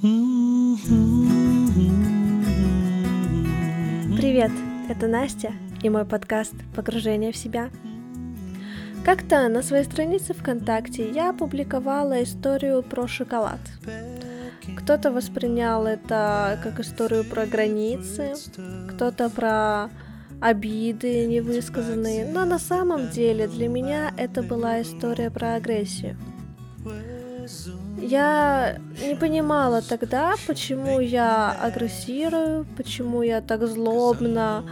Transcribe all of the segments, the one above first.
Привет, это Настя и мой подкаст «Погружение в себя». Как-то на своей странице ВКонтакте я опубликовала историю про шоколад. Кто-то воспринял это как историю про границы, кто-то про обиды невысказанные, но на самом деле для меня это была история про агрессию. Я не понимала тогда, почему я агрессирую, почему я так злобно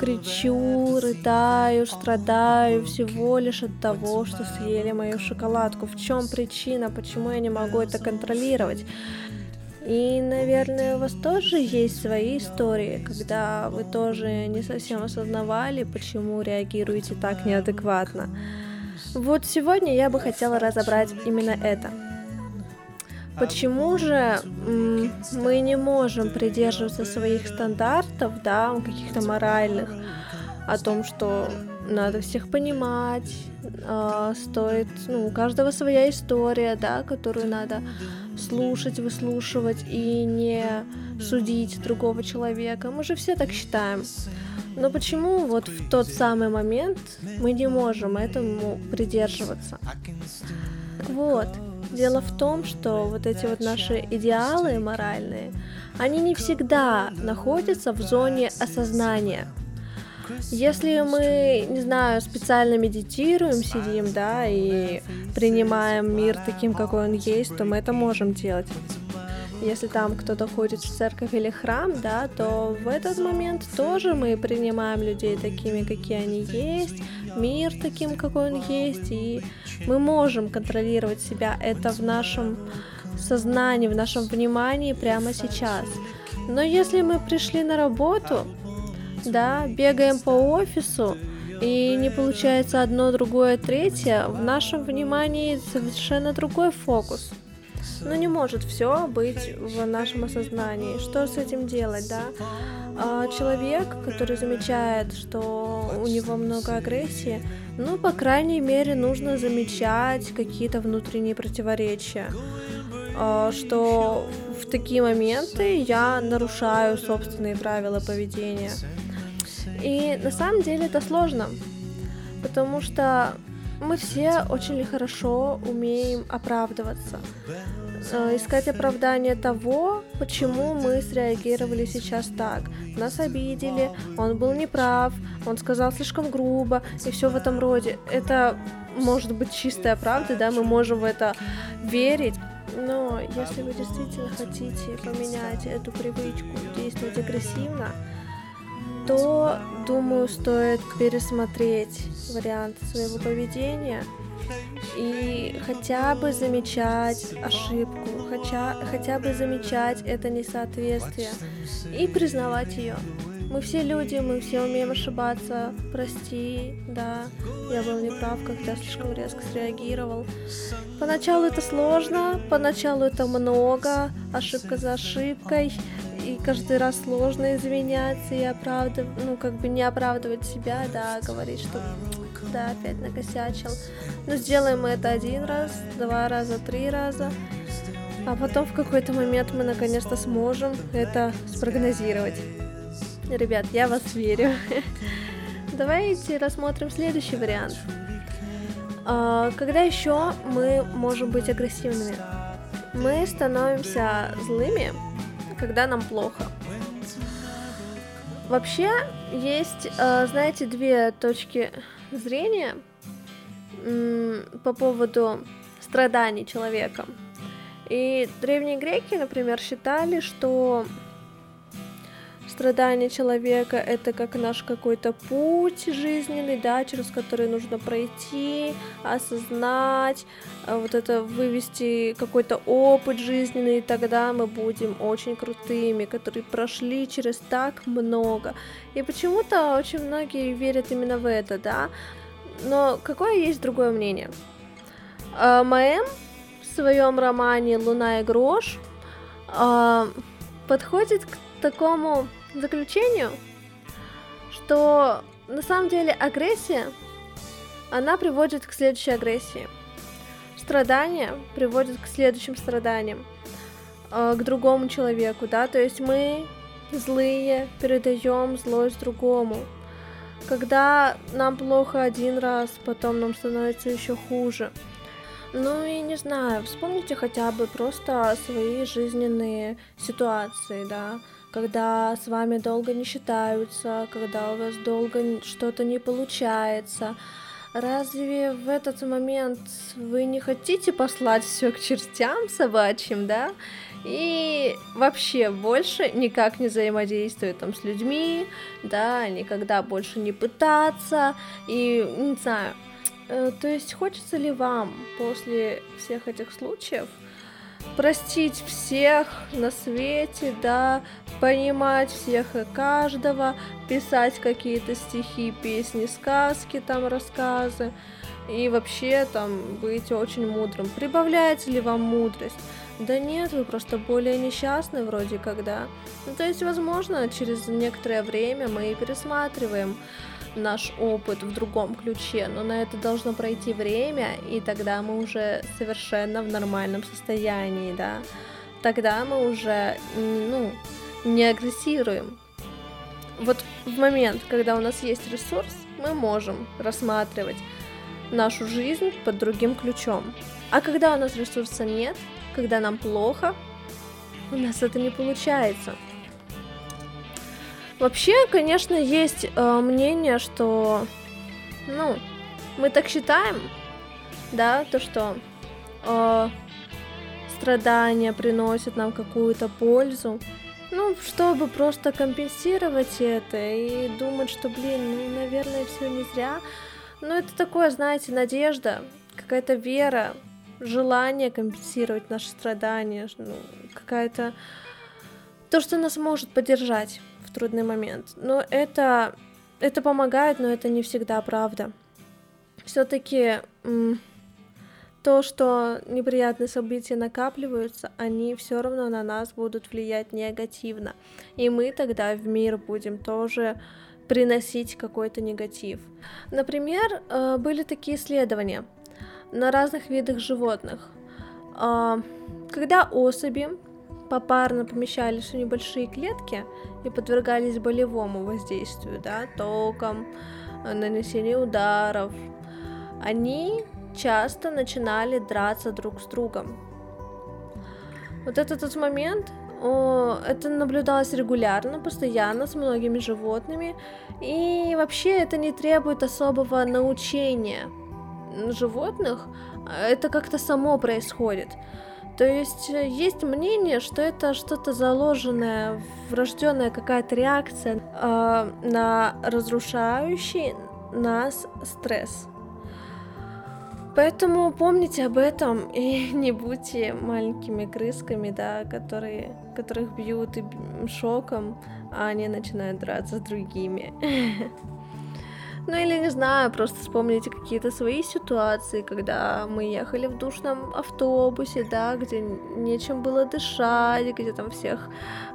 кричу, рыдаю, страдаю всего лишь от того, что съели мою шоколадку. В чем причина, почему я не могу это контролировать? И, наверное, у вас тоже есть свои истории, когда вы тоже не совсем осознавали, почему реагируете так неадекватно. Вот сегодня я бы хотела разобрать именно это. Почему же мы не можем придерживаться своих стандартов, да, каких-то моральных, о том, что надо всех понимать, э, стоит, ну, у каждого своя история, да, которую надо слушать, выслушивать и не судить другого человека. Мы же все так считаем. Но почему вот в тот самый момент мы не можем этому придерживаться? Вот, дело в том, что вот эти вот наши идеалы моральные, они не всегда находятся в зоне осознания. Если мы, не знаю, специально медитируем, сидим, да, и принимаем мир таким, какой он есть, то мы это можем делать. Если там кто-то ходит в церковь или храм, да, то в этот момент тоже мы принимаем людей такими, какие они есть, мир таким, какой он есть, и мы можем контролировать себя. Это в нашем сознании, в нашем внимании прямо сейчас. Но если мы пришли на работу, да, бегаем по офису, и не получается одно, другое, третье, в нашем внимании совершенно другой фокус. Но не может все быть в нашем осознании. Что с этим делать, да? А человек, который замечает, что у него много агрессии, ну, по крайней мере, нужно замечать какие-то внутренние противоречия. А, что в такие моменты я нарушаю собственные правила поведения. И на самом деле это сложно, потому что мы все очень хорошо умеем оправдываться, э, искать оправдание того, почему мы среагировали сейчас так. Нас обидели, он был неправ, он сказал слишком грубо и все в этом роде. Это может быть чистая правда, да, мы можем в это верить. Но если вы действительно хотите поменять эту привычку действовать агрессивно, то, думаю, стоит пересмотреть вариант своего поведения и хотя бы замечать ошибку, хотя, хотя бы замечать это несоответствие и признавать ее. Мы все люди, мы все умеем ошибаться. Прости, да, я был неправ, когда слишком резко среагировал. Поначалу это сложно, поначалу это много, ошибка за ошибкой, и каждый раз сложно извиняться и оправдывать, ну, как бы не оправдывать себя, да, говорить, что да, опять накосячил. Но сделаем мы это один раз, два раза, три раза, а потом в какой-то момент мы наконец-то сможем это спрогнозировать. Ребят, я вас верю. Давайте рассмотрим следующий вариант. А, когда еще мы можем быть агрессивными? Мы становимся злыми, когда нам плохо. Вообще есть, э, знаете, две точки зрения по поводу страданий человека. И древние греки, например, считали, что страдания человека — это как наш какой-то путь жизненный, да, через который нужно пройти, осознать, а, вот это вывести какой-то опыт жизненный, и тогда мы будем очень крутыми, которые прошли через так много. И почему-то очень многие верят именно в это, да. Но какое есть другое мнение? Маэм в своем романе «Луна и грош» а, подходит к такому заключению, что на самом деле агрессия, она приводит к следующей агрессии. Страдания приводят к следующим страданиям. э, к другому человеку, да, то есть мы злые передаем злость другому. Когда нам плохо один раз, потом нам становится еще хуже. Ну и не знаю, вспомните хотя бы просто свои жизненные ситуации, да, когда с вами долго не считаются, когда у вас долго что-то не получается. Разве в этот момент вы не хотите послать все к чертям собачьим, да? И вообще больше никак не взаимодействовать там с людьми, да, никогда больше не пытаться, и не знаю, Э, то есть хочется ли вам после всех этих случаев простить всех на свете, да, понимать всех и каждого, писать какие-то стихи, песни, сказки, там рассказы, и вообще там быть очень мудрым. Прибавляется ли вам мудрость? Да нет, вы просто более несчастны вроде как, да. Ну, то есть, возможно, через некоторое время мы и пересматриваем наш опыт в другом ключе, но на это должно пройти время, и тогда мы уже совершенно в нормальном состоянии, да. Тогда мы уже, ну, не агрессируем. Вот в момент, когда у нас есть ресурс, мы можем рассматривать нашу жизнь под другим ключом. А когда у нас ресурса нет, когда нам плохо, у нас это не получается. Вообще, конечно, есть э, мнение, что, ну, мы так считаем, да, то, что э, страдания приносят нам какую-то пользу, ну, чтобы просто компенсировать это и думать, что, блин, ну, наверное, все не зря. Но это такое, знаете, надежда, какая-то вера, желание компенсировать наши страдания, ну, какая-то то, что нас может поддержать трудный момент. Но это, это помогает, но это не всегда правда. Все-таки то, что неприятные события накапливаются, они все равно на нас будут влиять негативно. И мы тогда в мир будем тоже приносить какой-то негатив. Например, э, были такие исследования на разных видах животных. А, когда особи попарно помещались в небольшие клетки и подвергались болевому воздействию, да, током, э, нанесению ударов, они часто начинали драться друг с другом. Вот этот, этот момент, о, это наблюдалось регулярно, постоянно с многими животными, и вообще это не требует особого научения животных, а это как-то само происходит. То есть э, есть мнение, что это что-то заложенное, врожденная какая-то реакция э, на разрушающий нас стресс. Поэтому помните об этом и не будьте маленькими крысками, да, которые, которых бьют и шоком, а они начинают драться с другими. Ну или не знаю, просто вспомните какие-то свои ситуации, когда мы ехали в душном автобусе, да, где нечем было дышать, где там всех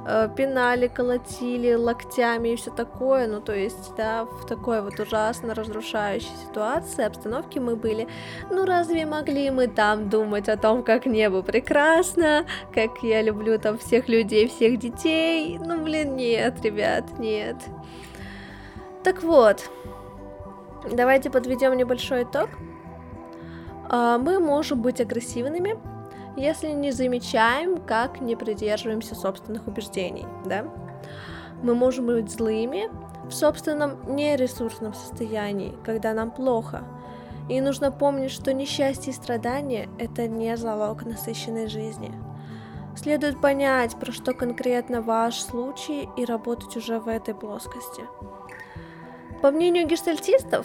э, пинали, колотили локтями и все такое. Ну то есть, да, в такой вот ужасно разрушающей ситуации, обстановке мы были. Ну разве могли мы там думать о том, как небо прекрасно, как я люблю там всех людей, всех детей? Ну блин, нет, ребят, нет. Так вот, Давайте подведем небольшой итог. А, мы можем быть агрессивными, если не замечаем, как не придерживаемся собственных убеждений, да? Мы можем быть злыми в собственном нересурсном состоянии, когда нам плохо. И нужно помнить, что несчастье и страдания – это не залог насыщенной жизни. Следует понять, про что конкретно ваш случай и работать уже в этой плоскости. По мнению гештальтистов,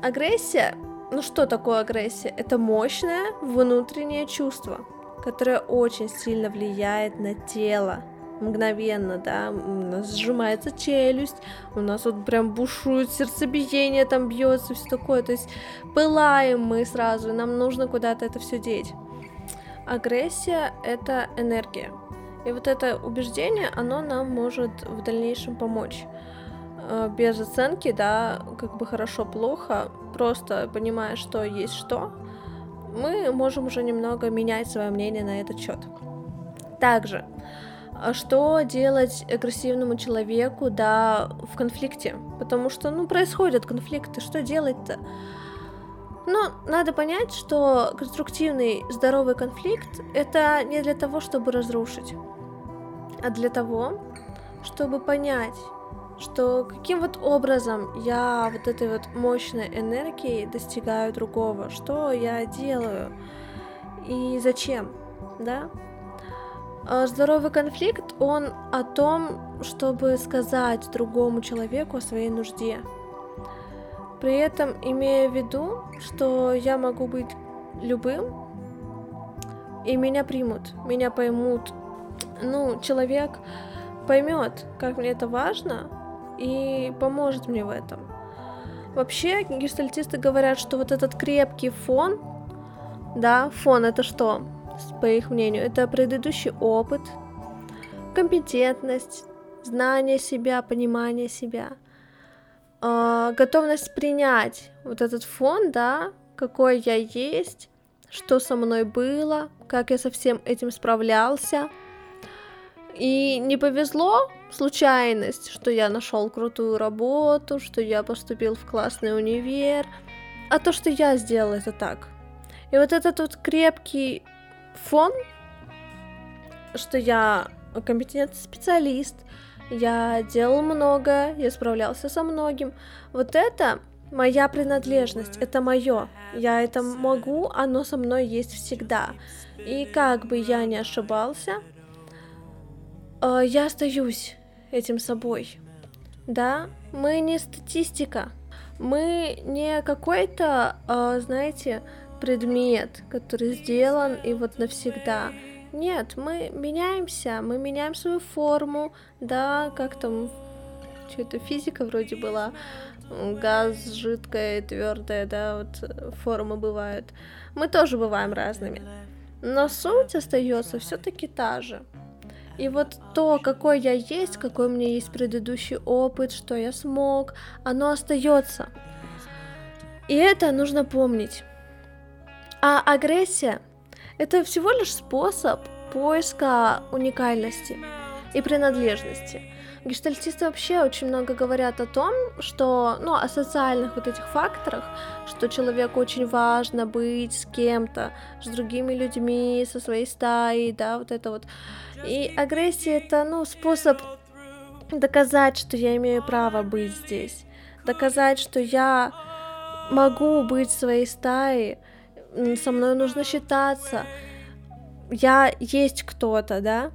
агрессия, ну что такое агрессия? Это мощное внутреннее чувство, которое очень сильно влияет на тело, мгновенно, да, у нас сжимается челюсть, у нас вот прям бушует сердцебиение, там бьется, все такое, то есть пылаем мы сразу, нам нужно куда-то это все деть. Агрессия — это энергия, и вот это убеждение, оно нам может в дальнейшем помочь. Э, без оценки, да, как бы хорошо-плохо, просто понимая, что есть что, мы можем уже немного менять свое мнение на этот счет. Также, а что делать агрессивному человеку, да, в конфликте? Потому что, ну, происходят конфликты, что делать-то? Но надо понять, что конструктивный, здоровый конфликт — это не для того, чтобы разрушить, а для того, чтобы понять, что каким вот образом я вот этой вот мощной энергией достигаю другого, что я делаю и зачем, да? А здоровый конфликт, он о том, чтобы сказать другому человеку о своей нужде, при этом имея в виду, что я могу быть любым, и меня примут, меня поймут. Ну, человек поймет, как мне это важно, и поможет мне в этом. Вообще, гештальтисты говорят, что вот этот крепкий фон, да, фон это что, по их мнению, это предыдущий опыт, компетентность, знание себя, понимание себя – э, готовность принять вот этот фон, да, какой я есть, что со мной было, как я со всем этим справлялся. И не повезло, случайность, что я нашел крутую работу, что я поступил в классный универ, а то, что я сделал это так. И вот этот вот крепкий фон, что я компетентный специалист, я делал много, я справлялся со многим. Вот это моя принадлежность, это мое. Я это могу, оно со мной есть всегда. И как бы я ни ошибался, э, я остаюсь этим собой. Да, мы не статистика, мы не какой-то, э, знаете, предмет, который сделан и вот навсегда. Нет, мы меняемся, мы меняем свою форму, да, как там, что-то физика вроде была, газ, жидкое, твердое, да, вот э, формы бывают. Мы тоже бываем разными. Но суть остается все-таки та же. И вот то, какой я есть, какой у меня есть предыдущий опыт, что я смог, оно остается. И это нужно помнить. А агрессия это всего лишь способ поиска уникальности и принадлежности. Гештальтисты вообще очень много говорят о том, что, ну, о социальных вот этих факторах, что человеку очень важно быть с кем-то, с другими людьми, со своей стаей, да, вот это вот. И агрессия это, ну, способ доказать, что я имею право быть здесь, доказать, что я могу быть в своей стае, со мной нужно считаться, я есть кто-то, да?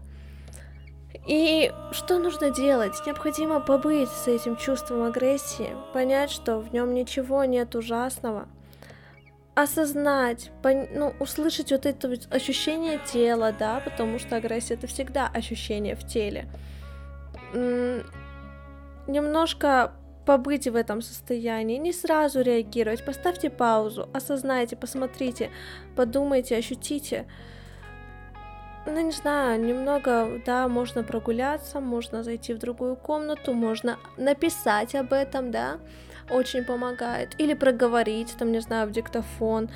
И что нужно делать? Необходимо побыть с этим чувством агрессии, понять, что в нем ничего нет ужасного, осознать, пон... ну, услышать вот это вот ощущение тела, да, потому что агрессия это всегда ощущение в теле. М- немножко побыть в этом состоянии, не сразу реагировать, поставьте паузу, осознайте, посмотрите, подумайте, ощутите. Ну, не знаю, немного, да, можно прогуляться, можно зайти в другую комнату, можно написать об этом, да, очень помогает. Или проговорить, там, не знаю, в диктофон.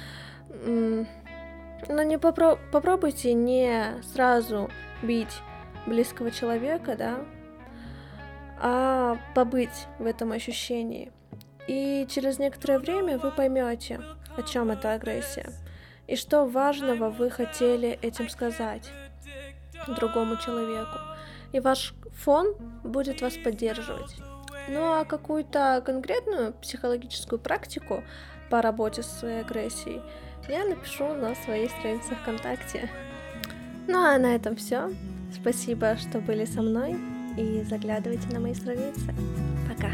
Но не попро- попробуйте не сразу бить близкого человека, да, а побыть в этом ощущении. И через некоторое время вы поймете, о чем эта агрессия, и что важного вы хотели этим сказать другому человеку. И ваш фон будет вас поддерживать. Ну а какую-то конкретную психологическую практику по работе со своей агрессией я напишу на своей странице ВКонтакте. Ну а на этом все. Спасибо, что были со мной и заглядывайте на мои страницы. Пока!